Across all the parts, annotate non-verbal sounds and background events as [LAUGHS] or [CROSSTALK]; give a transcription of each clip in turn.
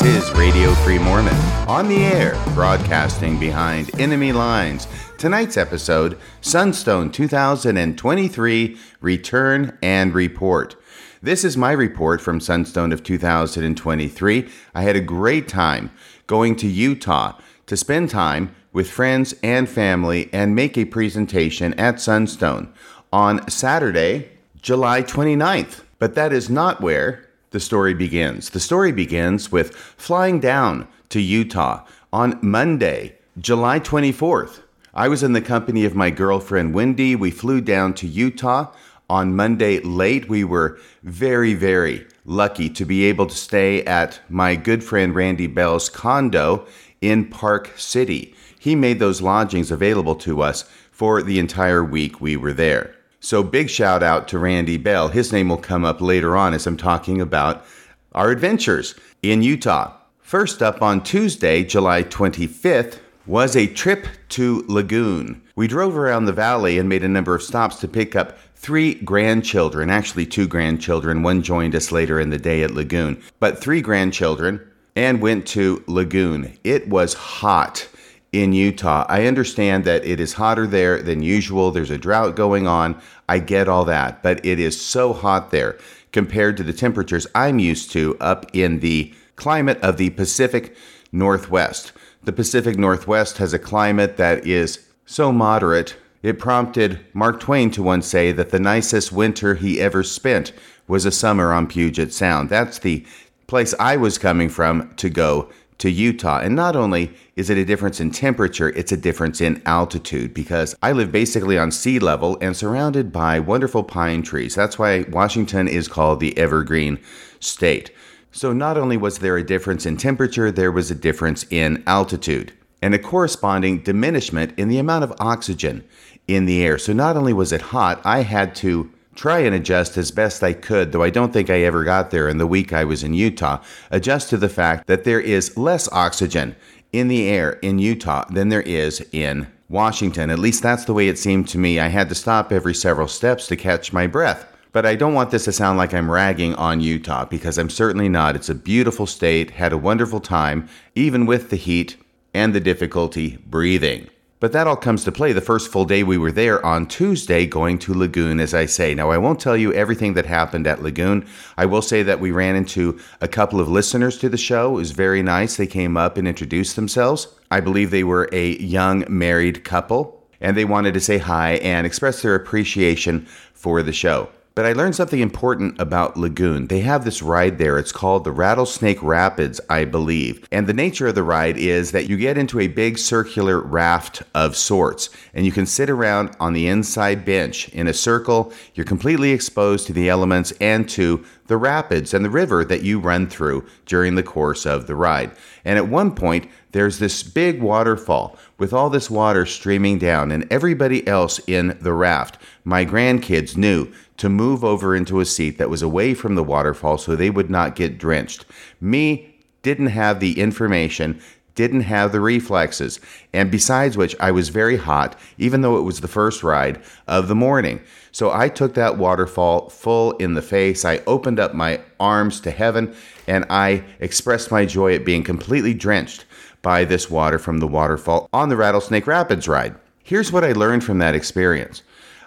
This is Radio Free Mormon on the air, broadcasting behind enemy lines. Tonight's episode Sunstone 2023 Return and Report. This is my report from Sunstone of 2023. I had a great time going to Utah to spend time with friends and family and make a presentation at Sunstone on Saturday, July 29th. But that is not where the story begins. The story begins with flying down to Utah on Monday, July 24th. I was in the company of my girlfriend Wendy. We flew down to Utah on Monday late. We were very, very lucky to be able to stay at my good friend Randy Bell's condo in Park City. He made those lodgings available to us for the entire week we were there. So, big shout out to Randy Bell. His name will come up later on as I'm talking about our adventures in Utah. First up on Tuesday, July 25th, was a trip to Lagoon. We drove around the valley and made a number of stops to pick up three grandchildren, actually, two grandchildren. One joined us later in the day at Lagoon, but three grandchildren, and went to Lagoon. It was hot in Utah. I understand that it is hotter there than usual. There's a drought going on. I get all that, but it is so hot there compared to the temperatures I'm used to up in the climate of the Pacific Northwest. The Pacific Northwest has a climate that is so moderate. It prompted Mark Twain to once say that the nicest winter he ever spent was a summer on Puget Sound. That's the place I was coming from to go to Utah. And not only is it a difference in temperature, it's a difference in altitude because I live basically on sea level and surrounded by wonderful pine trees. That's why Washington is called the evergreen state. So not only was there a difference in temperature, there was a difference in altitude and a corresponding diminishment in the amount of oxygen in the air. So not only was it hot, I had to try and adjust as best I could, though I don't think I ever got there in the week I was in Utah, adjust to the fact that there is less oxygen in the air in Utah than there is in Washington. At least that's the way it seemed to me. I had to stop every several steps to catch my breath. But I don't want this to sound like I'm ragging on Utah because I'm certainly not. It's a beautiful state, had a wonderful time, even with the heat and the difficulty breathing. But that all comes to play the first full day we were there on Tuesday going to Lagoon, as I say. Now, I won't tell you everything that happened at Lagoon. I will say that we ran into a couple of listeners to the show. It was very nice. They came up and introduced themselves. I believe they were a young married couple, and they wanted to say hi and express their appreciation for the show. But I learned something important about Lagoon. They have this ride there. It's called the Rattlesnake Rapids, I believe. And the nature of the ride is that you get into a big circular raft of sorts, and you can sit around on the inside bench in a circle. You're completely exposed to the elements and to the rapids and the river that you run through during the course of the ride. And at one point, there's this big waterfall with all this water streaming down, and everybody else in the raft, my grandkids, knew to move over into a seat that was away from the waterfall so they would not get drenched. Me didn't have the information, didn't have the reflexes, and besides which, I was very hot, even though it was the first ride of the morning. So I took that waterfall full in the face. I opened up my arms to heaven and I expressed my joy at being completely drenched by this water from the waterfall on the Rattlesnake Rapids ride. Here's what I learned from that experience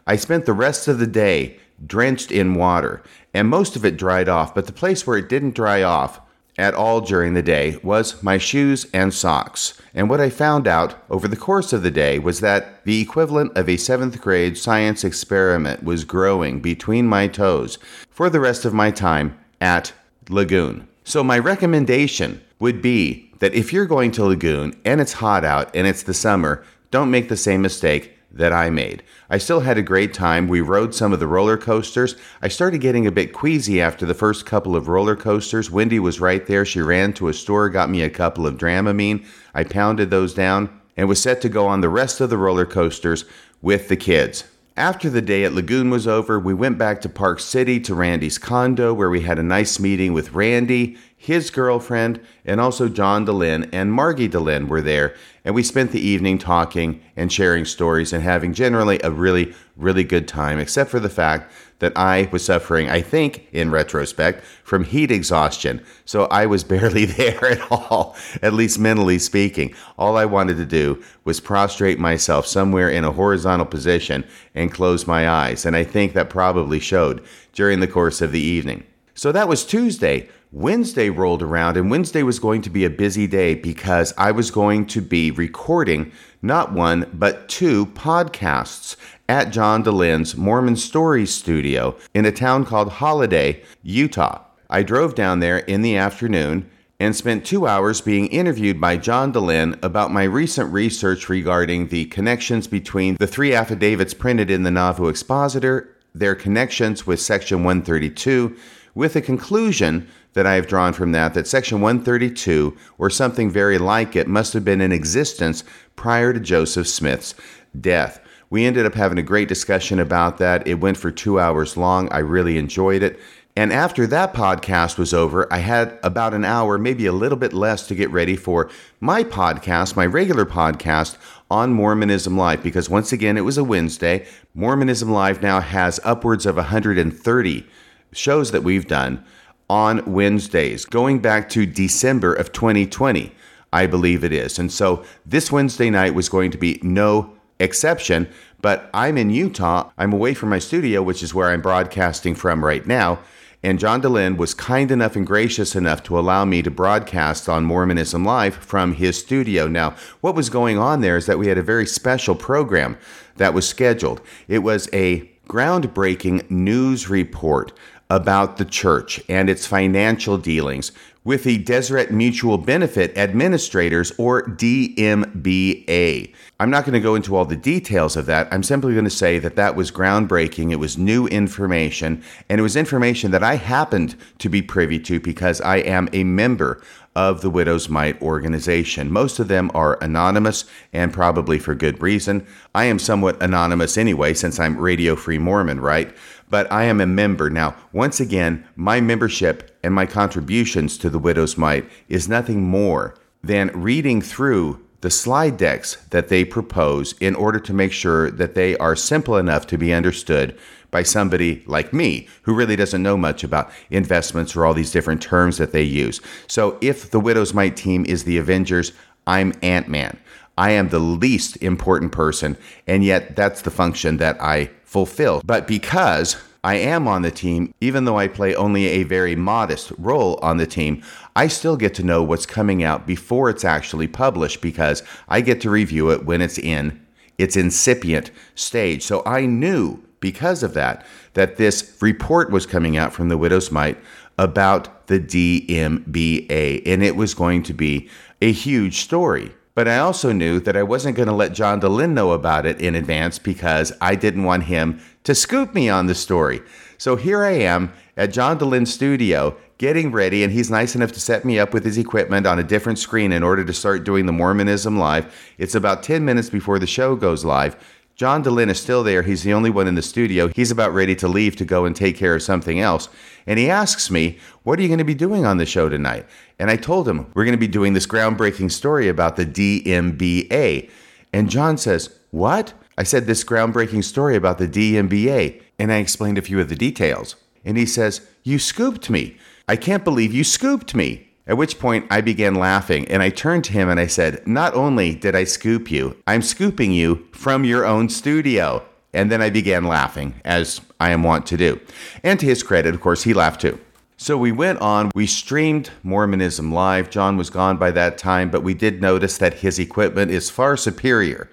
I spent the rest of the day drenched in water, and most of it dried off, but the place where it didn't dry off at all during the day was my shoes and socks. And what I found out over the course of the day was that the equivalent of a seventh grade science experiment was growing between my toes for the rest of my time at Lagoon. So, my recommendation would be that if you're going to Lagoon and it's hot out and it's the summer, don't make the same mistake that I made. I still had a great time. We rode some of the roller coasters. I started getting a bit queasy after the first couple of roller coasters. Wendy was right there. She ran to a store, got me a couple of Dramamine. I pounded those down and was set to go on the rest of the roller coasters with the kids. After the day at Lagoon was over, we went back to Park City to Randy's condo where we had a nice meeting with Randy, his girlfriend, and also John Dehlin and Margie Dehlin were there. And we spent the evening talking and sharing stories and having generally a really, really good time, except for the fact that I was suffering, I think, in retrospect, from heat exhaustion. So I was [LAUGHS] barely there at all, at least mentally speaking. All I wanted to do was prostrate myself somewhere in a horizontal position and close my eyes. And I think that probably showed during the course of the evening. So that was Tuesday. Wednesday rolled around, and Wednesday was going to be a busy day because I was going to be recording not one, but two podcasts at John Dehlin's Mormon Stories studio in a town called Holladay, Utah. I drove down there in the afternoon and spent two hours being interviewed by John Dehlin about my recent research regarding the connections between the three affidavits printed in the Nauvoo Expositor, their connections with Section 132, with a conclusion that I have drawn from that that Section 132 or something very like it must have been in existence prior to Joseph Smith's death. We ended up having a great discussion about that. It went for two hours long. I really enjoyed it. And after that podcast was over, I had about an hour, maybe a little bit less, to get ready for my podcast, my regular podcast on Mormonism Live, because once again, it was a Wednesday. Mormonism Live now has upwards of 130 shows that we've done on Wednesdays, going back to December of 2020, I believe it is. And so this Wednesday night was going to be no exception, but I'm in Utah. I'm away from my studio, which is where I'm broadcasting from right now. And John Dehlin was kind enough and gracious enough to allow me to broadcast on Mormonism Live from his studio. Now, what was going on there is that we had a very special program that was scheduled. It was a groundbreaking news report about the church and its financial dealings with the Deseret Mutual Benefit Administrators, or DMBA. I'm not going to go into all the details of that. I'm simply going to say that that was groundbreaking. It was new information, and it was information that I happened to be privy to because I am a member of the Widow's Mite organization. Most of them are anonymous and probably for good reason. I am somewhat anonymous anyway, since I'm Radio Free Mormon, right? But I am a member. Now, once again, my membership and my contributions to the Widow's Mite is nothing more than reading through the slide decks that they propose in order to make sure that they are simple enough to be understood by somebody like me who really doesn't know much about investments or all these different terms that they use. So if the Widow's Mite team is the Avengers, I'm Ant Man. I am the least important person, and yet that's the function that I fulfill. But because I am on the team, even though I play only a very modest role on the team, I still get to know what's coming out before it's actually published because I get to review it when it's in its incipient stage. So I knew because of that that this report was coming out from the Widow's Mite about the DMBA, and it was going to be a huge story. But I also knew that I wasn't going to let John Dehlin know about it in advance because I didn't want him to scoop me on the story. So here I am at John Dehlin's studio getting ready, and he's nice enough to set me up with his equipment on a different screen in order to start doing the Mormonism live. It's about 10 minutes before the show goes live. John Dehlin is still there. He's the only one in the studio. He's about ready to leave to go and take care of something else. And he asks me, What are you going to be doing on the show tonight? And I told him, We're going to be doing this groundbreaking story about the DMBA. And John says, What? I said, This groundbreaking story about the DMBA. And I explained a few of the details. And he says, You scooped me. I can't believe you scooped me. At which point I began laughing and I turned to him and I said, Not only did I scoop you, I'm scooping you from your own studio. And then I began laughing, as I am wont to do. And to his credit, of course, he laughed too. So we went on, we streamed Mormonism live. John was gone by that time, but we did notice that his equipment is far superior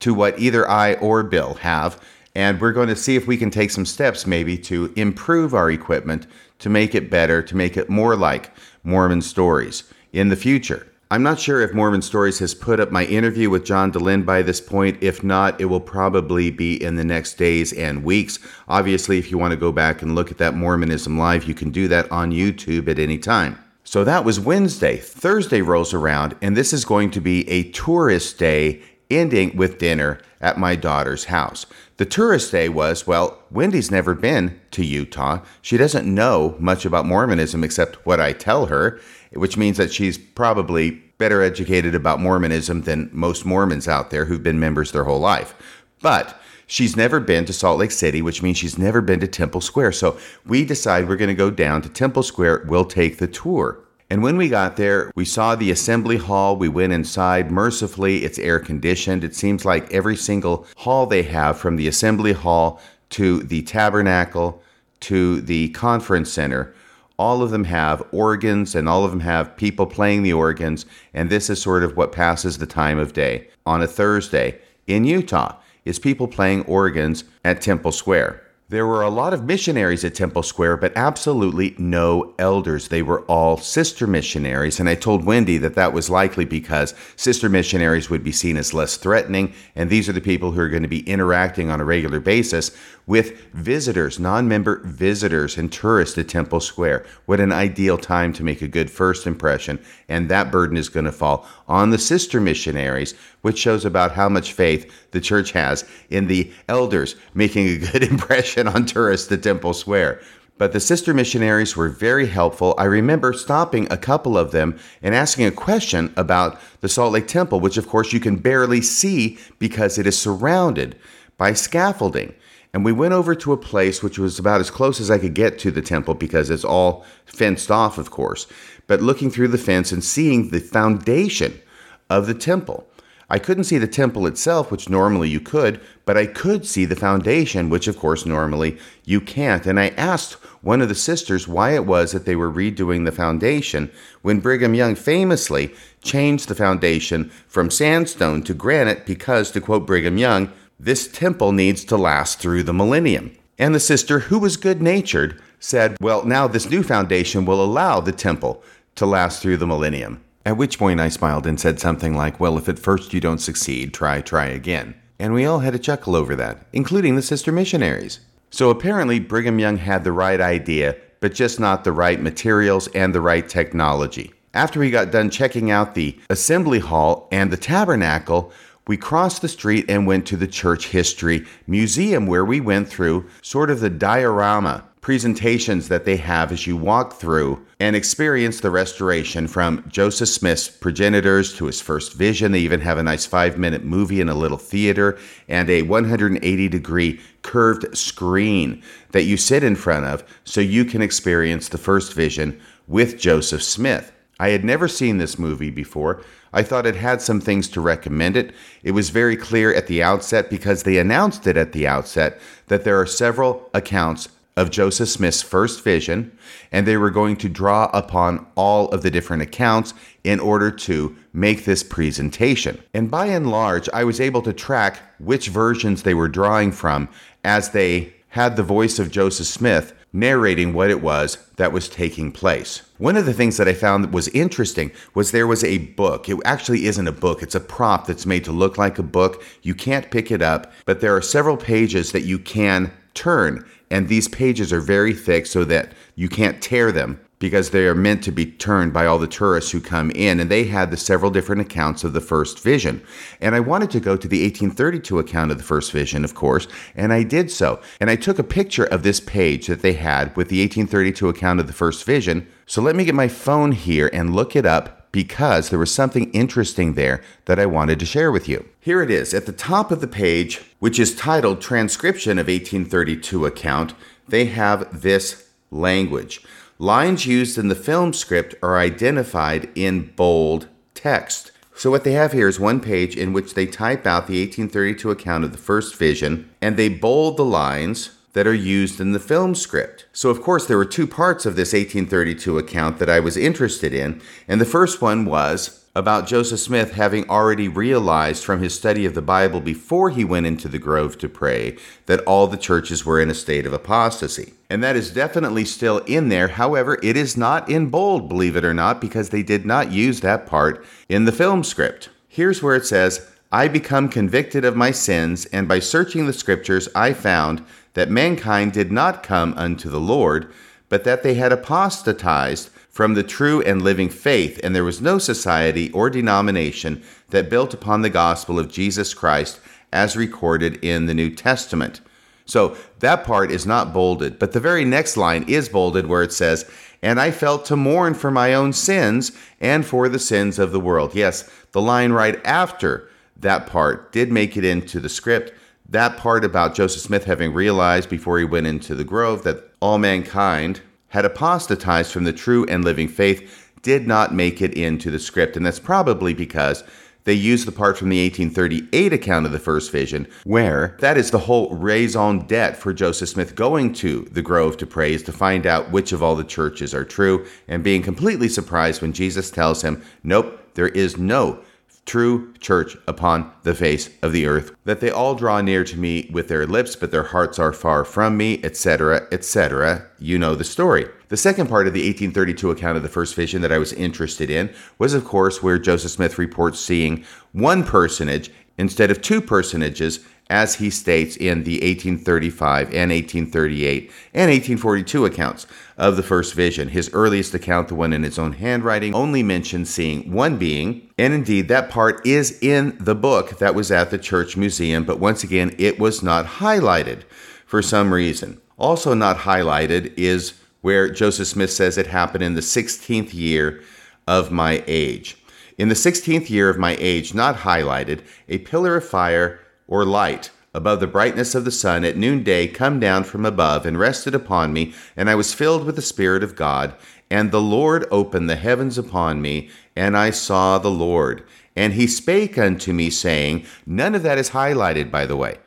to what either I or Bill have. And we're going to see if we can take some steps maybe to improve our equipment to make it better, to make it more like Mormon Stories in the future. I'm not sure if Mormon Stories has put up my interview with John Dehlin by this point. If not, it will probably be in the next days and weeks. Obviously, if you want to go back and look at that Mormonism live, you can do that on YouTube at any time. So that was Wednesday. Thursday rolls around, and this is going to be a tourist day ending with dinner at my daughter's house. The tourist day was, well, Wendy's never been to Utah. She doesn't know much about Mormonism except what I tell her, which means that she's probably better educated about Mormonism than most Mormons out there who've been members their whole life. But she's never been to Salt Lake City, which means she's never been to Temple Square. So we decide we're going to go down to Temple Square. We'll take the tour. And when we got there, we saw the assembly hall. We went inside. Mercifully, it's air conditioned. It seems like every single hall they have, from the assembly hall to the tabernacle to the conference center, all of them have organs and all of them have people playing the organs. And this is sort of what passes the time of day on a Thursday in Utah is people playing organs at Temple Square. There were a lot of missionaries at Temple Square, but absolutely no elders. They were all sister missionaries. And I told Wendy that that was likely because sister missionaries would be seen as less threatening. And these are the people who are going to be interacting on a regular basis with visitors, non member visitors and tourists at Temple Square. What an ideal time to make a good first impression. And that burden is going to fall on the sister missionaries, which shows about how much faith the church has in the elders making a good [LAUGHS] impression on tourists at Temple Square. But the sister missionaries were very helpful. I remember stopping a couple of them and asking a question about the Salt Lake Temple, which of course you can barely see because it is surrounded by scaffolding. And we went over to a place which was about as close as I could get to the temple because it's all fenced off, of course. But looking through the fence and seeing the foundation of the temple. I couldn't see the temple itself, which normally you could, but I could see the foundation, which of course normally you can't. And I asked one of the sisters why it was that they were redoing the foundation when Brigham Young famously changed the foundation from sandstone to granite because, to quote Brigham Young, this temple needs to last through the millennium. And the sister, who was good natured, said, Well, now this new foundation will allow the temple to last through the millennium. At which point I smiled and said something like, Well, if at first you don't succeed, try, try again. And we all had a chuckle over that, including the sister missionaries. So apparently, Brigham Young had the right idea, but just not the right materials and the right technology. After we got done checking out the assembly hall and the tabernacle, we crossed the street and went to the Church History Museum, where we went through sort of the diorama presentations that they have as you walk through and experience the restoration from Joseph Smith's progenitors to his first vision. They even have a nice five minute movie in a little theater and a 180 degree curved screen that you sit in front of so you can experience the first vision with Joseph Smith. I had never seen this movie before. I thought it had some things to recommend it. It was very clear at the outset because they announced it at the outset that there are several accounts of Joseph Smith's first vision, and they were going to draw upon all of the different accounts in order to make this presentation. And by and large, I was able to track which versions they were drawing from as they had the voice of Joseph Smith narrating what it was that was taking place. One of the things that I found that was interesting was there was a book. It actually isn't a book, it's a prop that's made to look like a book. You can't pick it up, but there are several pages that you can turn and these pages are very thick so that you can't tear them because they are meant to be turned by all the tourists who come in. And they had the several different accounts of the first vision. And I wanted to go to the 1832 account of the first vision, of course, and I did so. And I took a picture of this page that they had with the 1832 account of the first vision. So let me get my phone here and look it up because there was something interesting there that I wanted to share with you. Here it is at the top of the page, which is titled Transcription of 1832 Account. They have this language. Lines used in the film script are identified in bold text. So, what they have here is one page in which they type out the 1832 account of the first vision and they bold the lines that are used in the film script. So, of course, there were two parts of this 1832 account that I was interested in, and the first one was about Joseph Smith having already realized from his study of the Bible before he went into the grove to pray that all the churches were in a state of apostasy. And that is definitely still in there. However, it is not in bold, believe it or not, because they did not use that part in the film script. Here's where it says, I become convicted of my sins, and by searching the scriptures, I found that mankind did not come unto the Lord, but that they had apostatized from the true and living faith, and there was no society or denomination that built upon the gospel of Jesus Christ as recorded in the New Testament. So that part is not bolded, but the very next line is bolded where it says, And I felt to mourn for my own sins and for the sins of the world. Yes, the line right after that part did make it into the script, that part about Joseph Smith having realized before he went into the grove that all mankind had apostatized from the true and living faith did not make it into the script. And that's probably because they used the part from the 1838 account of the first vision, where that is the whole raison d'etre for Joseph Smith going to the grove to praise to find out which of all the churches are true, and being completely surprised when Jesus tells him, Nope, there is no true church upon the face of the earth, that they all draw near to me with their lips, but their hearts are far from me, etc., etc. You know the story. The second part of the 1832 account of the first vision that I was interested in was, of course, where Joseph Smith reports seeing one personage instead of two personages as he states in the 1835 and 1838 and 1842 accounts of the first vision. His earliest account, the one in his own handwriting, only mentions seeing one being, and indeed that part is in the book that was at the church museum, but once again, it was not highlighted for some reason. Also, not highlighted is where Joseph Smith says it happened in the 16th year of my age. In the 16th year of my age, not highlighted, a pillar of fire or light above the brightness of the sun at noonday come down from above and rested upon me, and I was filled with the Spirit of God. And the Lord opened the heavens upon me, and I saw the Lord. And he spake unto me, saying, None of that is highlighted, by the way.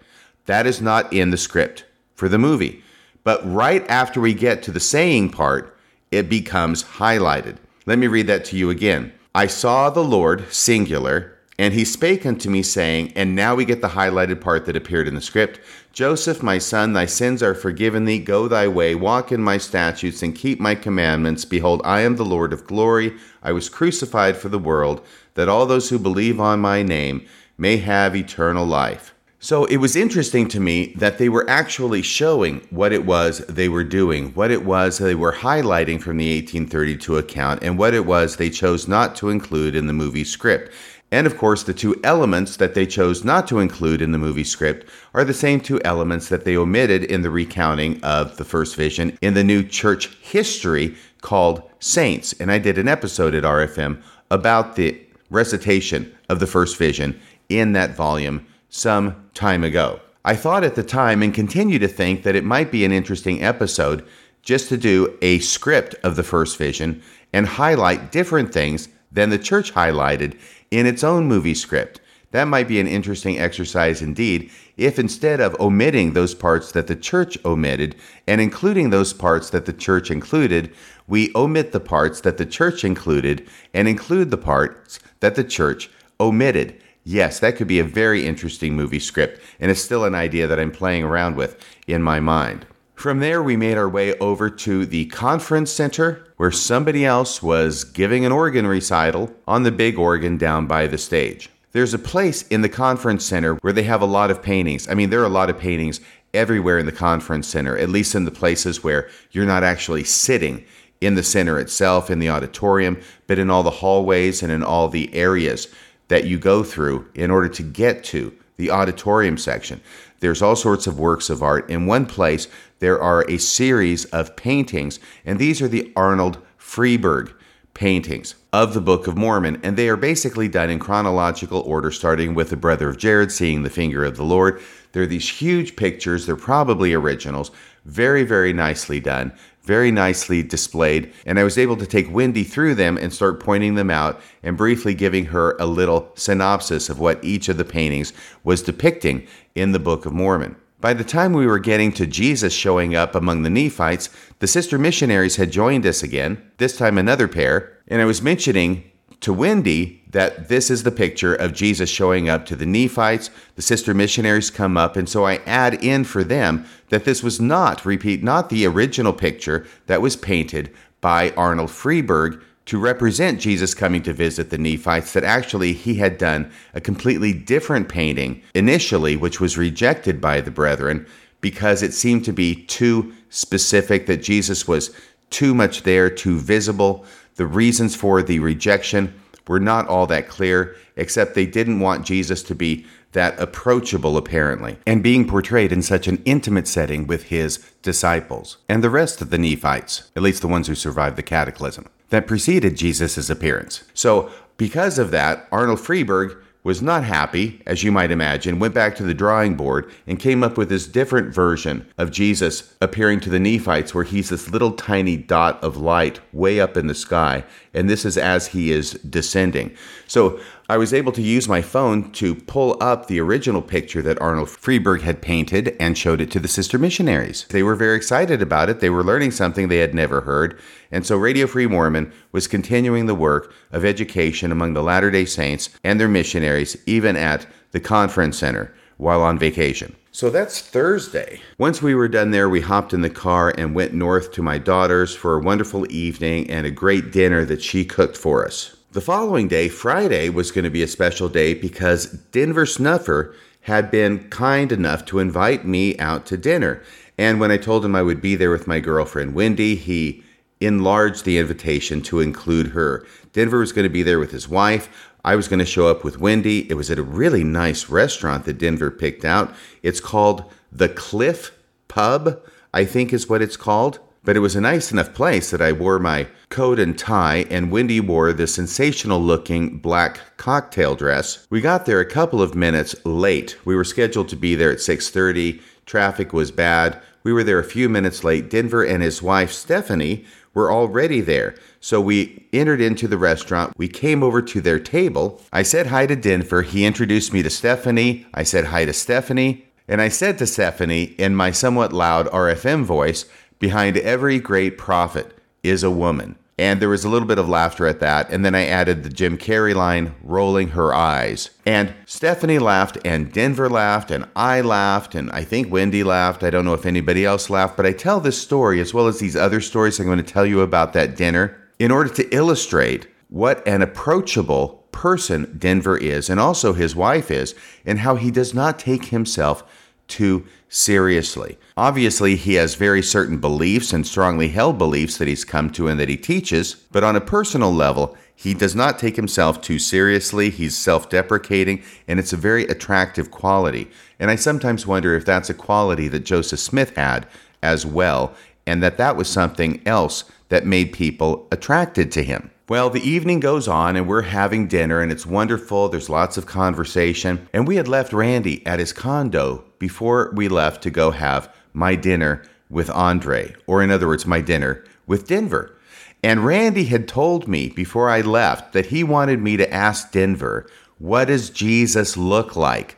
That is not in the script for the movie. But right after we get to the saying part, it becomes highlighted. Let me read that to you again. I saw the Lord, singular, and he spake unto me, saying, And now we get the highlighted part that appeared in the script Joseph, my son, thy sins are forgiven thee. Go thy way, walk in my statutes, and keep my commandments. Behold, I am the Lord of glory. I was crucified for the world, that all those who believe on my name may have eternal life. So it was interesting to me that they were actually showing what it was they were doing, what it was they were highlighting from the 1832 account, and what it was they chose not to include in the movie script. And of course, the two elements that they chose not to include in the movie script are the same two elements that they omitted in the recounting of the first vision in the new church history called Saints. And I did an episode at RFM about the recitation of the first vision in that volume some time ago. I thought at the time and continue to think that it might be an interesting episode just to do a script of the first vision and highlight different things than the church highlighted in its own movie script. That might be an interesting exercise indeed, if instead of omitting those parts that the church omitted and including those parts that the church included, we omit the parts that the church included and include the parts that the church omitted. Yes, that could be a very interesting movie script, and it's still an idea that I'm playing around with in my mind. From there, we made our way over to the conference center where somebody else was giving an organ recital on the big organ down by the stage. There's a place in the conference center where they have a lot of paintings. I mean, there are a lot of paintings everywhere in the conference center, at least in the places where you're not actually sitting in the center itself, in the auditorium, but in all the hallways and in all the areas that you go through in order to get to the auditorium section. There's all sorts of works of art. In one place, there are a series of paintings, and these are the Arnold Friberg paintings of the Book of Mormon, and they are basically done in chronological order, starting with the brother of Jared seeing the finger of the Lord. They're these huge pictures, they're probably originals, very, very nicely done, very nicely displayed. And I was able to take Wendy through them and start pointing them out and briefly giving her a little synopsis of what each of the paintings was depicting in the Book of Mormon. By the time we were getting to Jesus showing up among the Nephites, the sister missionaries had joined us again, this time another pair, and I was mentioning to Wendy that this is the picture of Jesus showing up to the Nephites. The sister missionaries come up, and so I add in for them that this was not, repeat, not the original picture that was painted by Arnold Friberg to represent Jesus coming to visit the Nephites, that actually he had done a completely different painting initially, which was rejected by the brethren because it seemed to be too specific, that Jesus was too much there, too visible. The reasons for the rejection were not all that clear, except they didn't want Jesus to be that approachable, apparently, and being portrayed in such an intimate setting with his disciples and the rest of the Nephites, at least the ones who survived the cataclysm that preceded Jesus' appearance. So, because of that, Arnold Friberg was not happy, as you might imagine, went back to the drawing board and came up with this different version of Jesus appearing to the Nephites, where he's this little tiny dot of light way up in the sky. And this is as he is descending. So I was able to use my phone to pull up the original picture that Arnold Friberg had painted and showed it to the sister missionaries. They were very excited about it. They were learning something they had never heard. And so Radio Free Mormon was continuing the work of education among the Latter day Saints and their missionaries, even at the conference center while on vacation. So that's Thursday. Once we were done there, we hopped in the car and went north to my daughter's for a wonderful evening and a great dinner that she cooked for us. The following day, Friday, was going to be a special day because Denver Snuffer had been kind enough to invite me out to dinner. And when I told him I would be there with my girlfriend Wendy, he enlarged the invitation to include her. Denver was going to be there with his wife. I was going to show up with Wendy. It was at a really nice restaurant that Denver picked out. It's called the Cliff Pub, I think is what it's called. But it was a nice enough place that I wore my coat and tie, and Wendy wore the sensational looking black cocktail dress. We got there a couple of minutes late. We were scheduled to be there at 6:30. Traffic was bad. We were there a few minutes late. Denver and his wife Stephanie were already there. So we entered into the restaurant. We came over to their table. I said hi to Denver. He introduced me to Stephanie. I said hi to Stephanie. And I said to Stephanie in my somewhat loud RFM voice, Behind every great prophet is a woman. And there was a little bit of laughter at that. And then I added the Jim Carrey line, rolling her eyes. And Stephanie laughed, and Denver laughed, and I laughed, and I think Wendy laughed. I don't know if anybody else laughed, but I tell this story as well as these other stories I'm going to tell you about that dinner in order to illustrate what an approachable person Denver is, and also his wife is, and how he does not take himself too seriously. Obviously, he has very certain beliefs and strongly held beliefs that he's come to and that he teaches, but on a personal level, he does not take himself too seriously. He's self deprecating, and it's a very attractive quality. And I sometimes wonder if that's a quality that Joseph Smith had as well, and that that was something else that made people attracted to him. Well, the evening goes on and we're having dinner and it's wonderful. There's lots of conversation. And we had left Randy at his condo before we left to go have my dinner with Andre, or in other words, my dinner with Denver. And Randy had told me before I left that he wanted me to ask Denver, what does Jesus look like?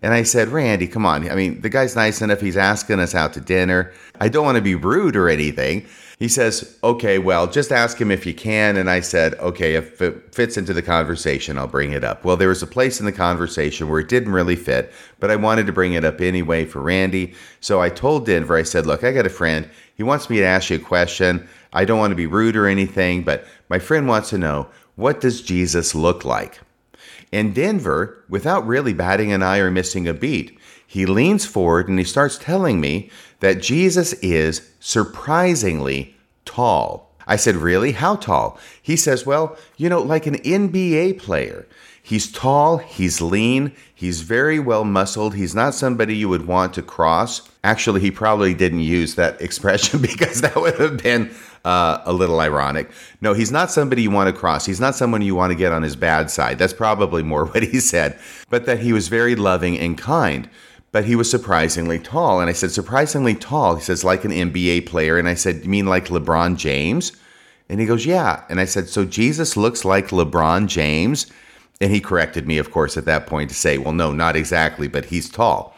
And I said, Randy, come on. I mean, the guy's nice enough. He's asking us out to dinner. I don't want to be rude or anything. He says, okay, well, just ask him if you can. And I said, okay, if it fits into the conversation, I'll bring it up. Well, there was a place in the conversation where it didn't really fit, but I wanted to bring it up anyway for Randy. So I told Denver, I said, look, I got a friend. He wants me to ask you a question. I don't want to be rude or anything, but my friend wants to know, what does Jesus look like? And Denver, without really batting an eye or missing a beat, he leans forward and he starts telling me that Jesus is surprisingly tall. I said, Really? How tall? He says, Well, you know, like an NBA player. He's tall, he's lean, he's very well muscled. He's not somebody you would want to cross. Actually, he probably didn't use that [LAUGHS] expression because that would have been uh, a little ironic. No, he's not somebody you want to cross. He's not someone you want to get on his bad side. That's probably more [LAUGHS] what he said. But that he was very loving and kind but he was surprisingly tall. And I said, surprisingly tall. He says, like an NBA player. And I said, you mean like LeBron James? And he goes, yeah. And I said, so Jesus looks like LeBron James? And he corrected me, of course, at that point to say, well, no, not exactly, but he's tall.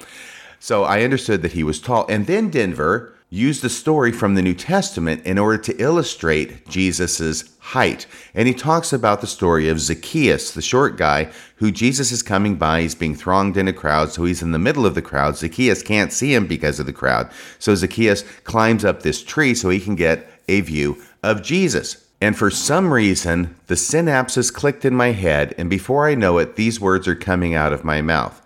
So I understood that he was tall. And then Denver used the story from the New Testament in order to illustrate Jesus's height. And he talks about the story of Zacchaeus, the short guy who Jesus is coming by. He's being thronged in a crowd, so he's in the middle of the crowd. Zacchaeus can't see him because of the crowd. So Zacchaeus climbs up this tree so he can get a view of Jesus. And for some reason, the synapses clicked in my head, and before I know it, these words are coming out of my mouth.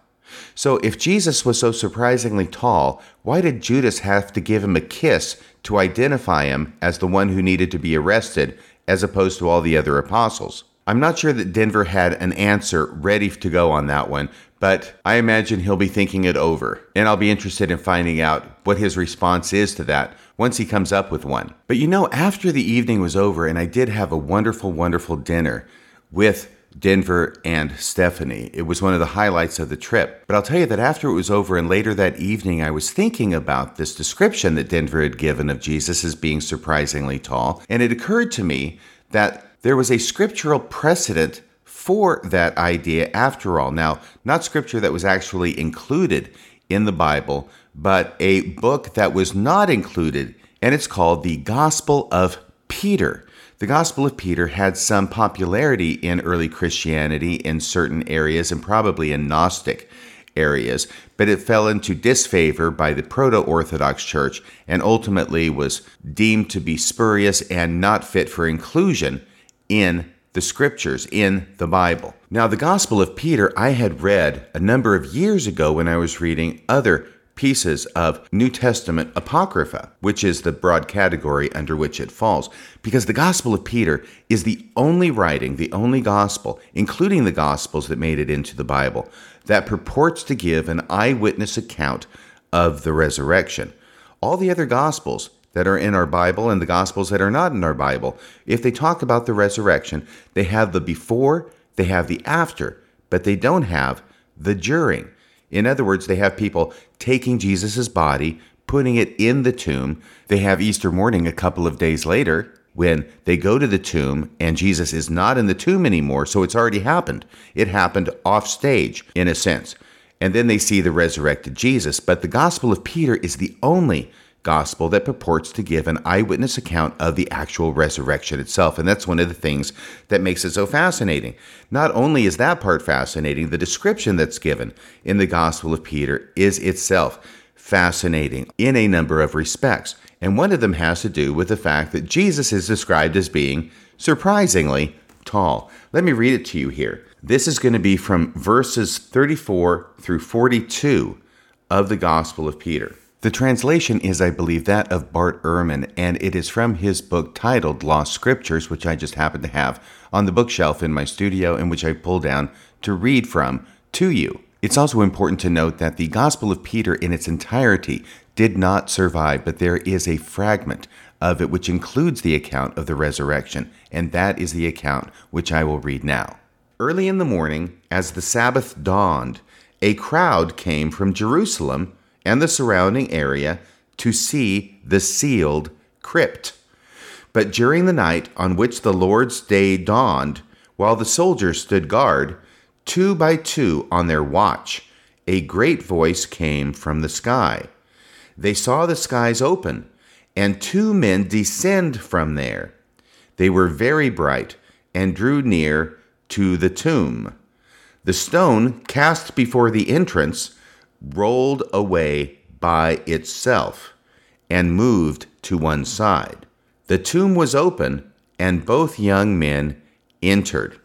So, if Jesus was so surprisingly tall, why did Judas have to give him a kiss to identify him as the one who needed to be arrested, as opposed to all the other apostles? I'm not sure that Denver had an answer ready to go on that one, but I imagine he'll be thinking it over, and I'll be interested in finding out what his response is to that once he comes up with one. But you know, after the evening was over, and I did have a wonderful, wonderful dinner with Denver and Stephanie. It was one of the highlights of the trip. But I'll tell you that after it was over and later that evening, I was thinking about this description that Denver had given of Jesus as being surprisingly tall. And it occurred to me that there was a scriptural precedent for that idea after all. Now, not scripture that was actually included in the Bible, but a book that was not included, and it's called the Gospel of Peter. The Gospel of Peter had some popularity in early Christianity in certain areas and probably in Gnostic areas, but it fell into disfavor by the Proto Orthodox Church and ultimately was deemed to be spurious and not fit for inclusion in the scriptures, in the Bible. Now, the Gospel of Peter I had read a number of years ago when I was reading other pieces of New Testament Apocrypha, which is the broad category under which it falls, because the Gospel of Peter is the only writing, the only gospel, including the Gospels that made it into the Bible, that purports to give an eyewitness account of the resurrection. All the other Gospels that are in our Bible and the Gospels that are not in our Bible, if they talk about the resurrection, they have the before, they have the after, but they don't have the during. In other words, they have people taking Jesus' body, putting it in the tomb. They have Easter morning a couple of days later when they go to the tomb and Jesus is not in the tomb anymore, so it's already happened. It happened off stage, in a sense. And then they see the resurrected Jesus. But the Gospel of Peter is the only gospel that purports to give an eyewitness account of the actual resurrection itself. And that's one of the things that makes it so fascinating. Not only is that part fascinating, the description that's given in the Gospel of Peter is itself fascinating in a number of respects. And one of them has to do with the fact that Jesus is described as being surprisingly tall. Let me read it to you here. This is going to be from verses 34 through 42 of the Gospel of Peter. The translation is, I believe, that of Bart Ehrman, and it is from his book titled Lost Scriptures, which I just happen to have on the bookshelf in my studio and which I pull down to read from to you. It's also important to note that the Gospel of Peter in its entirety did not survive, but there is a fragment of it which includes the account of the resurrection, and that is the account which I will read now. Early in the morning, as the Sabbath dawned, a crowd came from Jerusalem and the surrounding area to see the sealed crypt. But during the night on which the Lord's day dawned, while the soldiers stood guard, two by two on their watch, a great voice came from the sky. They saw the skies open, and two men descend from there. They were very bright and drew near to the tomb. The stone cast before the entrance rolled away by itself and moved to one side. The tomb was open, and both young men entered.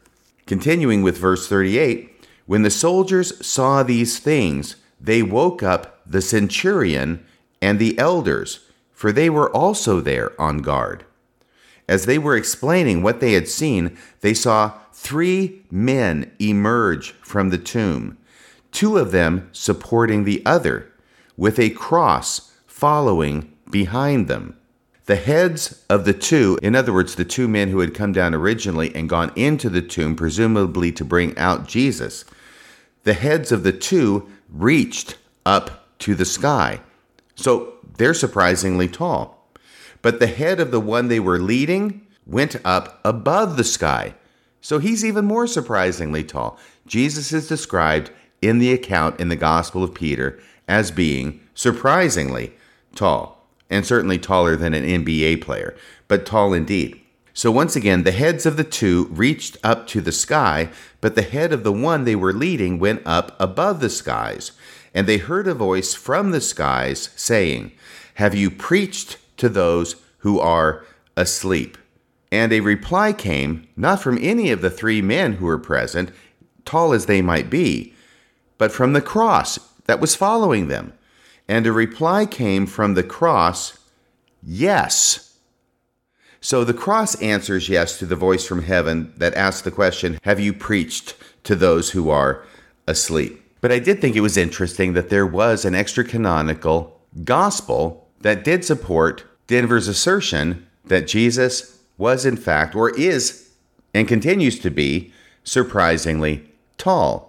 Continuing with verse 38 When the soldiers saw these things, they woke up the centurion and the elders, for they were also there on guard. As they were explaining what they had seen, they saw three men emerge from the tomb two of them supporting the other, with a cross following behind them. The heads of the two, in other words, the two men who had come down originally and gone into the tomb, presumably to bring out Jesus, the heads of the two reached up to the sky. So they're surprisingly tall. But the head of the one they were leading went up above the sky. So he's even more surprisingly tall. Jesus is described in the account in the Gospel of Peter as being surprisingly tall, and certainly taller than an NBA player, but tall indeed. So once again, the heads of the two reached up to the sky, but the head of the one they were leading went up above the skies. And they heard a voice from the skies saying, Have you preached to those who are asleep? And a reply came, not from any of the three men who were present, tall as they might be, but from the cross that was following them. And a reply came from the cross, Yes. So the cross answers yes to the voice from heaven that asks the question, Have you preached to those who are asleep? But I did think it was interesting that there was an extra canonical gospel that did support Denver's assertion that Jesus was, in fact, or is, and continues to be, surprisingly tall.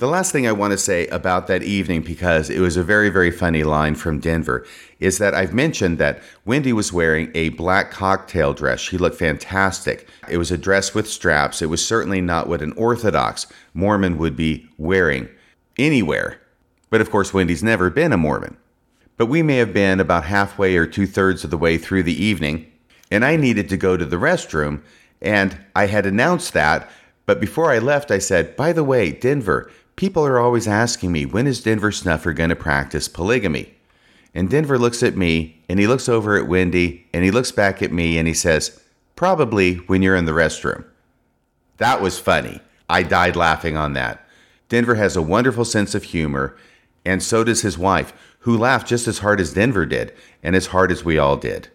The last thing I want to say about that evening, because it was a very, very funny line from Denver, is that I've mentioned that Wendy was wearing a black cocktail dress. She looked fantastic. It was a dress with straps. It was certainly not what an Orthodox Mormon would be wearing anywhere. But of course, Wendy's never been a Mormon. But we may have been about halfway or two thirds of the way through the evening, and I needed to go to the restroom, and I had announced that. But before I left, I said, by the way, Denver, People are always asking me, when is Denver Snuffer going to practice polygamy? And Denver looks at me and he looks over at Wendy and he looks back at me and he says, Probably when you're in the restroom. That was funny. I died laughing on that. Denver has a wonderful sense of humor, and so does his wife, who laughed just as hard as Denver did and as hard as we all did.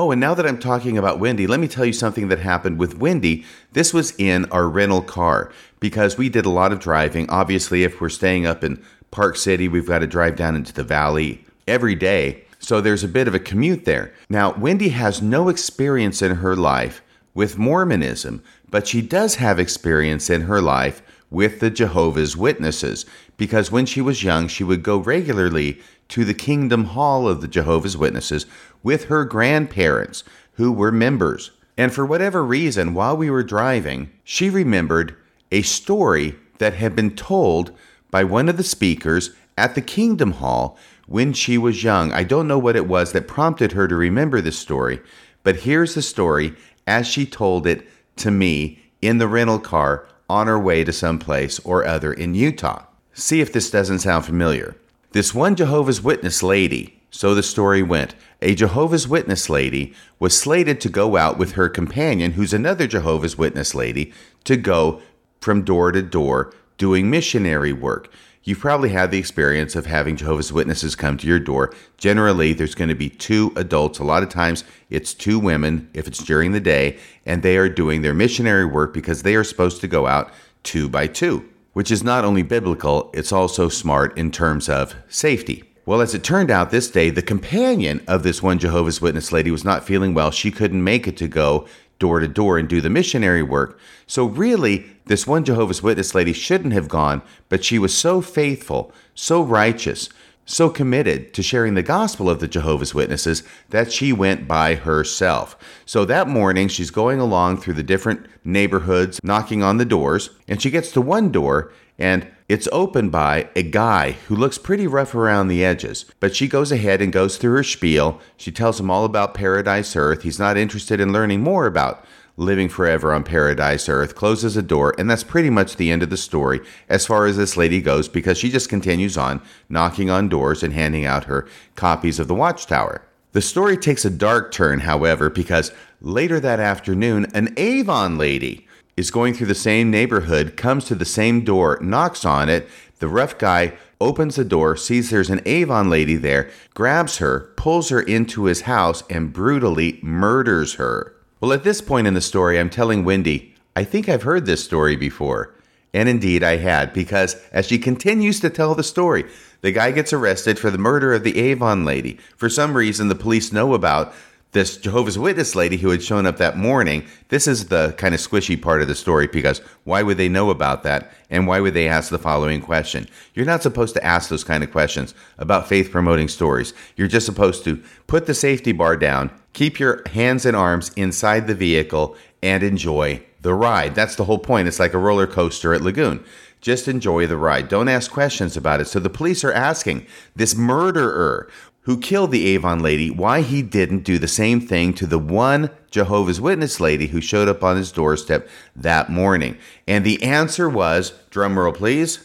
Oh, and now that I'm talking about Wendy, let me tell you something that happened with Wendy. This was in our rental car because we did a lot of driving. Obviously, if we're staying up in Park City, we've got to drive down into the valley every day. So there's a bit of a commute there. Now, Wendy has no experience in her life with Mormonism, but she does have experience in her life with the Jehovah's Witnesses because when she was young, she would go regularly to the Kingdom Hall of the Jehovah's Witnesses with her grandparents, who were members. And for whatever reason, while we were driving, she remembered a story that had been told by one of the speakers at the Kingdom Hall when she was young. I don't know what it was that prompted her to remember this story, but here's the story as she told it to me in the rental car on her way to some place or other in Utah. See if this doesn't sound familiar. This one Jehovah's Witness lady, so the story went, a Jehovah's Witness lady was slated to go out with her companion, who's another Jehovah's Witness lady, to go from door to door doing missionary work. You've probably had the experience of having Jehovah's Witnesses come to your door. Generally, there's going to be two adults. A lot of times, it's two women if it's during the day, and they are doing their missionary work because they are supposed to go out two by two, which is not only biblical, it's also smart in terms of safety. Well, as it turned out this day, the companion of this one Jehovah's Witness lady was not feeling well. She couldn't make it to go door to door and do the missionary work. So, really, this one Jehovah's Witness lady shouldn't have gone, but she was so faithful, so righteous, so committed to sharing the gospel of the Jehovah's Witnesses that she went by herself. So that morning, she's going along through the different neighborhoods, knocking on the doors, and she gets to one door and it's opened by a guy who looks pretty rough around the edges, but she goes ahead and goes through her spiel. She tells him all about Paradise Earth. He's not interested in learning more about living forever on Paradise Earth, closes a door, and that's pretty much the end of the story as far as this lady goes because she just continues on knocking on doors and handing out her copies of the Watchtower. The story takes a dark turn, however, because later that afternoon, an Avon lady is going through the same neighborhood, comes to the same door, knocks on it. The rough guy opens the door, sees there's an Avon lady there, grabs her, pulls her into his house, and brutally murders her. Well, at this point in the story, I'm telling Wendy, I think I've heard this story before. And indeed, I had, because as she continues to tell the story, the guy gets arrested for the murder of the Avon lady. For some reason, the police know about this Jehovah's Witness lady who had shown up that morning. This is the kind of squishy part of the story because why would they know about that? And why would they ask the following question? You're not supposed to ask those kind of questions about faith promoting stories. You're just supposed to put the safety bar down, keep your hands and arms inside the vehicle, and enjoy the ride. That's the whole point. It's like a roller coaster at Lagoon. Just enjoy the ride. Don't ask questions about it. So the police are asking this murderer who killed the Avon lady why he didn't do the same thing to the one Jehovah's Witness lady who showed up on his doorstep that morning. And the answer was drumroll, please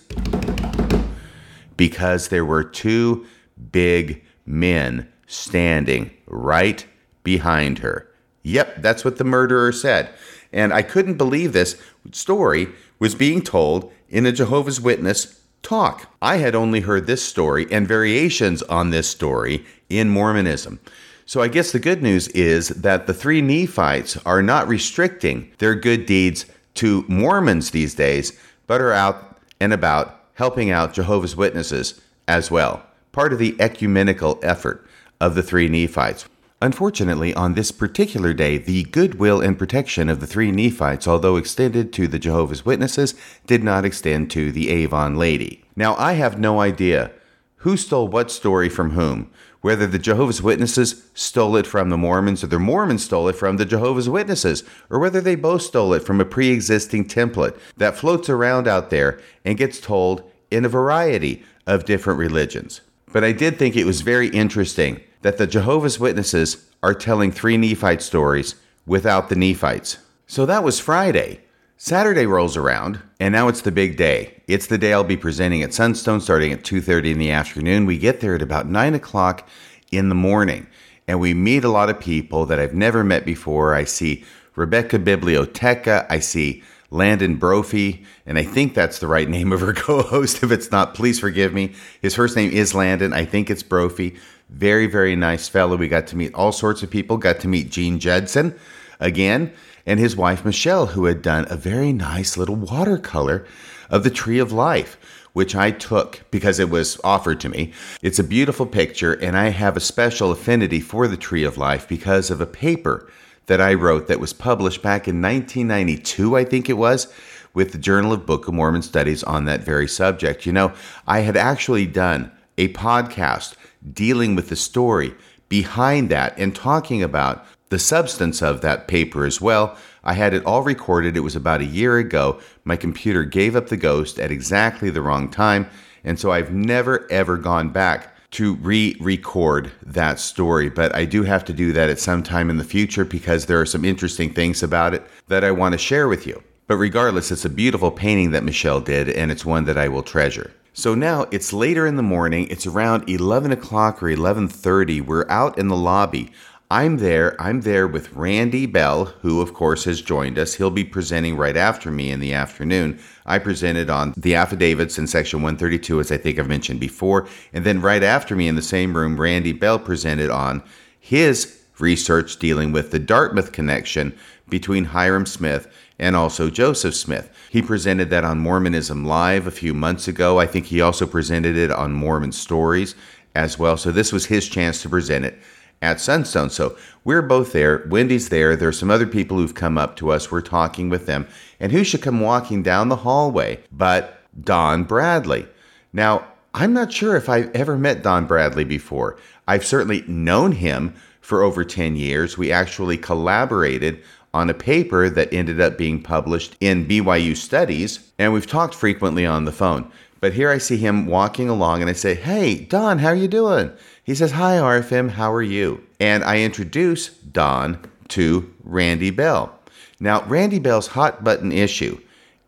because there were two big men standing right behind her. Yep, that's what the murderer said. And I couldn't believe this story was being told in a Jehovah's Witness talk. I had only heard this story and variations on this story in Mormonism. So I guess the good news is that the three Nephites are not restricting their good deeds to Mormons these days, but are out and about helping out Jehovah's Witnesses as well, part of the ecumenical effort of the three Nephites. Unfortunately, on this particular day, the goodwill and protection of the three Nephites, although extended to the Jehovah's Witnesses, did not extend to the Avon lady. Now, I have no idea who stole what story from whom, whether the Jehovah's Witnesses stole it from the Mormons or the Mormons stole it from the Jehovah's Witnesses, or whether they both stole it from a pre existing template that floats around out there and gets told in a variety of different religions. But I did think it was very interesting that the Jehovah's Witnesses are telling three Nephite stories without the Nephites. So that was Friday. Saturday rolls around, and now it's the big day. It's the day I'll be presenting at Sunstone starting at 2.30 in the afternoon. We get there at about 9 o'clock in the morning, and we meet a lot of people that I've never met before. I see Rebecca Biblioteca. I see Landon Brophy, and I think that's the right name of her [LAUGHS] co-host. If it's not, please forgive me. His first name is Landon. I think it's Brophy. Very, very nice fellow. We got to meet all sorts of people. Got to meet Gene Judson again and his wife Michelle, who had done a very nice little watercolor of the Tree of Life, which I took because it was offered to me. It's a beautiful picture, and I have a special affinity for the Tree of Life because of a paper that I wrote that was published back in 1992, I think it was, with the Journal of Book of Mormon Studies on that very subject. You know, I had actually done a podcast dealing with the story behind that and talking about the substance of that paper as well. I had it all recorded. It was about a year ago. My computer gave up the ghost at exactly the wrong time. And so I've never, ever gone back to re record that story. But I do have to do that at some time in the future because there are some interesting things about it that I want to share with you. But regardless, it's a beautiful painting that Michelle did, and it's one that I will treasure. So now it's later in the morning. It's around 11 o'clock or 11:30. We're out in the lobby. I'm there. I'm there with Randy Bell, who of course has joined us. He'll be presenting right after me in the afternoon. I presented on the affidavits in section 132, as I think I've mentioned before. And then right after me in the same room, Randy Bell presented on his research dealing with the Dartmouth connection between Hyrum Smith and also Joseph Smith. He presented that on Mormonism Live a few months ago. I think he also presented it on Mormon Stories as well. So this was his chance to present it at Sunstone. So we're both there. Wendy's there. There's some other people who've come up to us. We're talking with them. And who should come walking down the hallway but Don Bradley? Now, I'm not sure if I've ever met Don Bradley before. I've certainly known him for over 10 years. We actually collaborated on a paper that ended up being published in BYU Studies, and we've talked frequently on the phone. But here I see him walking along and I say, Hey, Don, how are you doing? He says, Hi, RFM, how are you? And I introduce Don to Randy Bell. Now, Randy Bell's hot button issue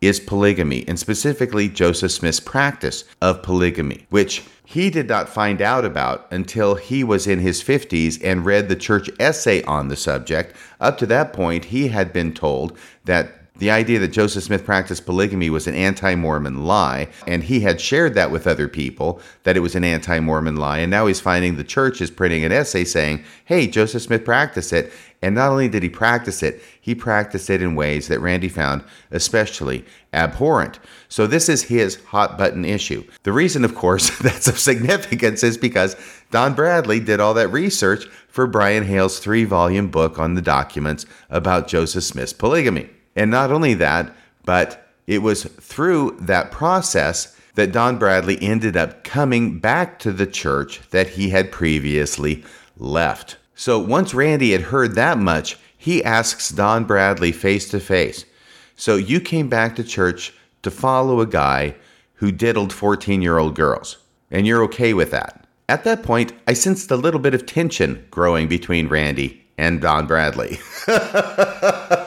is polygamy, and specifically Joseph Smith's practice of polygamy, which he did not find out about until he was in his 50s and read the church essay on the subject. Up to that point, he had been told that the idea that Joseph Smith practiced polygamy was an anti Mormon lie, and he had shared that with other people that it was an anti Mormon lie. And now he's finding the church is printing an essay saying, hey, Joseph Smith practiced it. And not only did he practice it, he practiced it in ways that Randy found especially abhorrent. So this is his hot button issue. The reason, of course, [LAUGHS] that's of significance is because Don Bradley did all that research for Brian Hales' three volume book on the documents about Joseph Smith's polygamy. And not only that, but it was through that process that Don Bradley ended up coming back to the church that he had previously left. So once Randy had heard that much, he asks Don Bradley face to face. So you came back to church to follow a guy who diddled 14 year old girls, and you're okay with that. At that point, I sensed a little bit of tension growing between Randy and Don Bradley. [LAUGHS]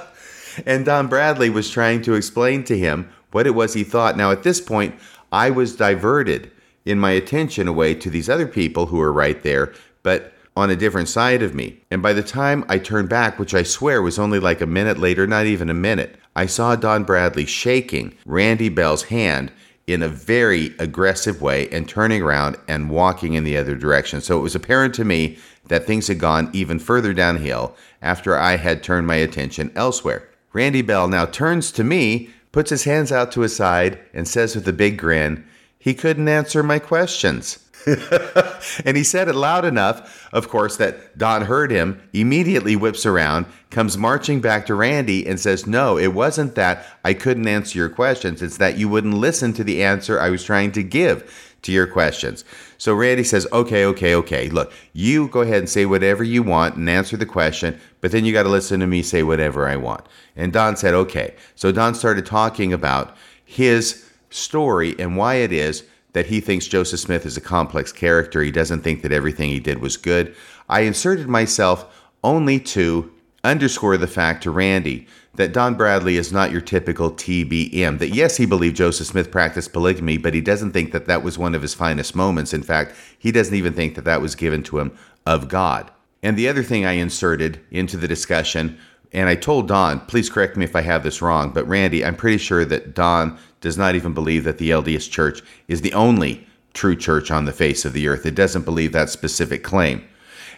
and Don Bradley was trying to explain to him what it was he thought. Now, at this point, I was diverted in my attention away to these other people who were right there, but on a different side of me. And by the time I turned back, which I swear was only like a minute later, not even a minute, I saw Don Bradley shaking Randy Bell's hand in a very aggressive way and turning around and walking in the other direction. So it was apparent to me that things had gone even further downhill after I had turned my attention elsewhere. Randy Bell now turns to me, puts his hands out to his side, and says with a big grin, he couldn't answer my questions. [LAUGHS] and he said it loud enough, of course, that Don heard him, immediately whips around, comes marching back to Randy, and says, No, it wasn't that I couldn't answer your questions. It's that you wouldn't listen to the answer I was trying to give to your questions. So Randy says, Okay, okay, okay. Look, you go ahead and say whatever you want and answer the question, but then you got to listen to me say whatever I want. And Don said, Okay. So Don started talking about his story and why it is that he thinks Joseph Smith is a complex character. He doesn't think that everything he did was good. I inserted myself only to underscore the fact to Randy that Don Bradley is not your typical TBM. That yes, he believed Joseph Smith practiced polygamy, but he doesn't think that that was one of his finest moments. In fact, he doesn't even think that that was given to him of God. And the other thing I inserted into the discussion, and I told Don, please correct me if I have this wrong, but Randy, I'm pretty sure that Don does not even believe that the LDS Church is the only true church on the face of the earth. It doesn't believe that specific claim.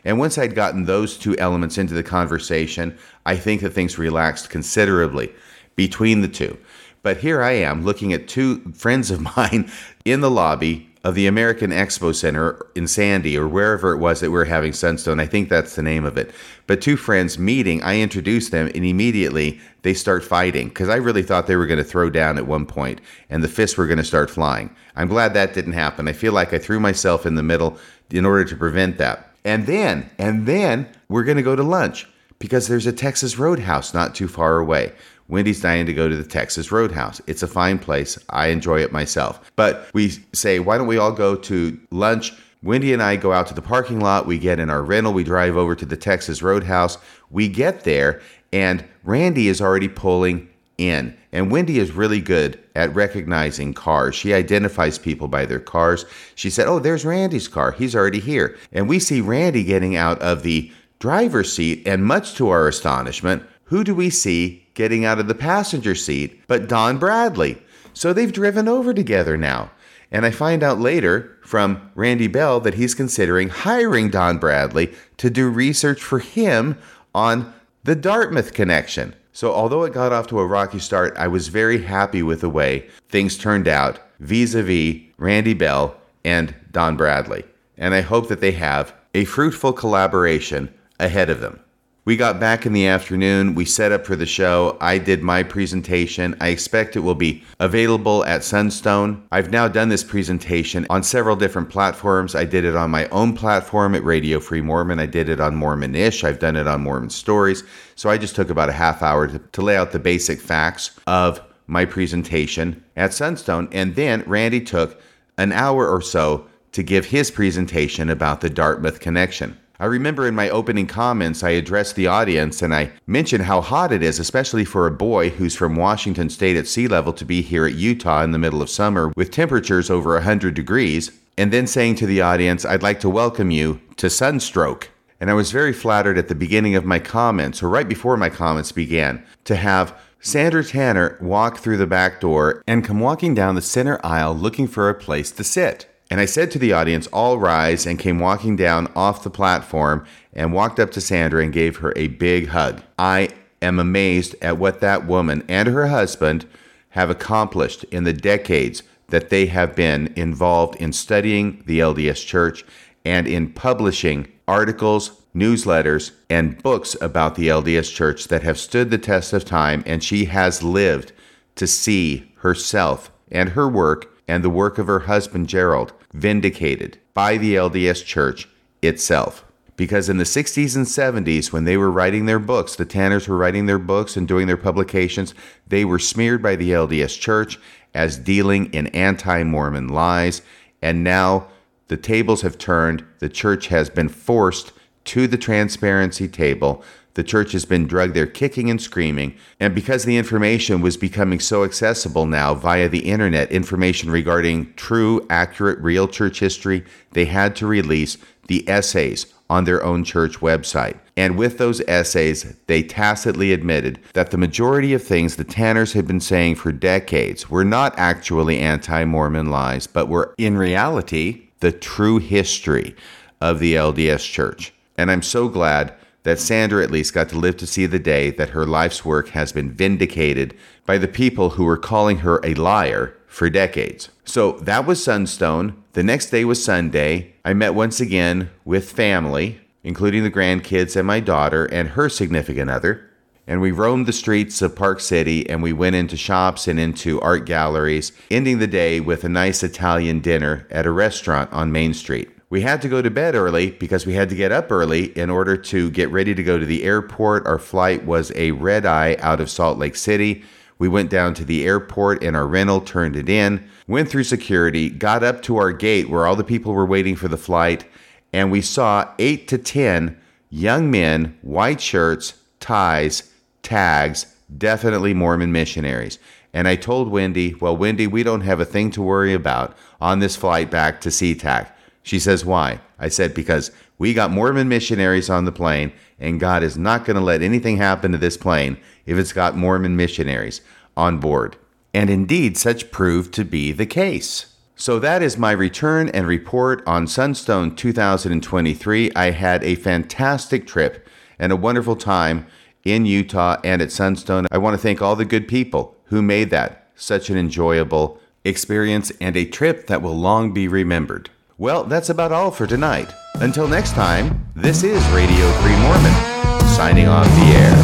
And once I'd gotten those two elements into the conversation, I think that things relaxed considerably between the two. But here I am looking at two friends of [LAUGHS] mine in the lobby of the American Expo Center in Sandy or wherever it was that we were having Sunstone. I think that's the name of it. But two friends meeting, I introduced them and immediately they start fighting because I really thought they were going to throw down at one point and the fists were going to start flying. I'm glad that didn't happen. I feel like I threw myself in the middle in order to prevent that. And then, and then we're going to go to lunch because there's a Texas Roadhouse not too far away. Wendy's dying to go to the Texas Roadhouse. It's a fine place. I enjoy it myself. But we say, why don't we all go to lunch? Wendy and I go out to the parking lot. We get in our rental. We drive over to the Texas Roadhouse. We get there, and Randy is already pulling in. And Wendy is really good at recognizing cars. She identifies people by their cars. She said, Oh, there's Randy's car. He's already here. And we see Randy getting out of the driver's seat, and much to our astonishment, who do we see getting out of the passenger seat but Don Bradley? So they've driven over together now. And I find out later from Randy Bell that he's considering hiring Don Bradley to do research for him on the Dartmouth connection. So, although it got off to a rocky start, I was very happy with the way things turned out vis a vis Randy Bell and Don Bradley. And I hope that they have a fruitful collaboration ahead of them. We got back in the afternoon. We set up for the show. I did my presentation. I expect it will be available at Sunstone. I've now done this presentation on several different platforms. I did it on my own platform at Radio Free Mormon. I did it on Mormonish. I've done it on Mormon Stories. So I just took about a half hour to, to lay out the basic facts of my presentation at Sunstone. And then Randy took an hour or so to give his presentation about the Dartmouth connection. I remember in my opening comments, I addressed the audience and I mentioned how hot it is, especially for a boy who's from Washington State at sea level to be here at Utah in the middle of summer with temperatures over 100 degrees, and then saying to the audience, I'd like to welcome you to Sunstroke. And I was very flattered at the beginning of my comments, or right before my comments began, to have Sandra Tanner walk through the back door and come walking down the center aisle looking for a place to sit. And I said to the audience, all rise, and came walking down off the platform and walked up to Sandra and gave her a big hug. I am amazed at what that woman and her husband have accomplished in the decades that they have been involved in studying the LDS Church and in publishing articles, newsletters, and books about the LDS Church that have stood the test of time. And she has lived to see herself and her work and the work of her husband Gerald vindicated by the LDS Church itself. Because in the 60s and 70s, when they were writing their books, the Tanners were writing their books and doing their publications, they were smeared by the LDS Church as dealing in anti Mormon lies. And now the tables have turned. The church has been forced to the transparency table the church has been drugged there kicking and screaming. And because the information was becoming so accessible now via the internet, information regarding true, accurate, real church history, they had to release the essays on their own church website. And with those essays, they tacitly admitted that the majority of things the Tanners had been saying for decades were not actually anti Mormon lies, but were in reality the true history of the LDS Church. And I'm so glad that Sandra at least got to live to see the day that her life's work has been vindicated by the people who were calling her a liar for decades. So that was Sunstone. The next day was Sunday. I met once again with family, including the grandkids and my daughter and her significant other. And we roamed the streets of Park City and we went into shops and into art galleries, ending the day with a nice Italian dinner at a restaurant on Main Street. We had to go to bed early because we had to get up early in order to get ready to go to the airport. Our flight was a red eye out of Salt Lake City. We went down to the airport in our rental, turned it in, went through security, got up to our gate where all the people were waiting for the flight, and we saw eight to 10 young men, white shirts, ties, tags, definitely Mormon missionaries. And I told Wendy, well, Wendy, we don't have a thing to worry about on this flight back to SeaTac. She says, Why? I said, Because we got Mormon missionaries on the plane, and God is not going to let anything happen to this plane if it's got Mormon missionaries on board. And indeed, such proved to be the case. So that is my return and report on Sunstone 2023. I had a fantastic trip and a wonderful time in Utah and at Sunstone. I want to thank all the good people who made that such an enjoyable experience and a trip that will long be remembered. Well, that's about all for tonight. Until next time, this is Radio Free Mormon, signing off the air.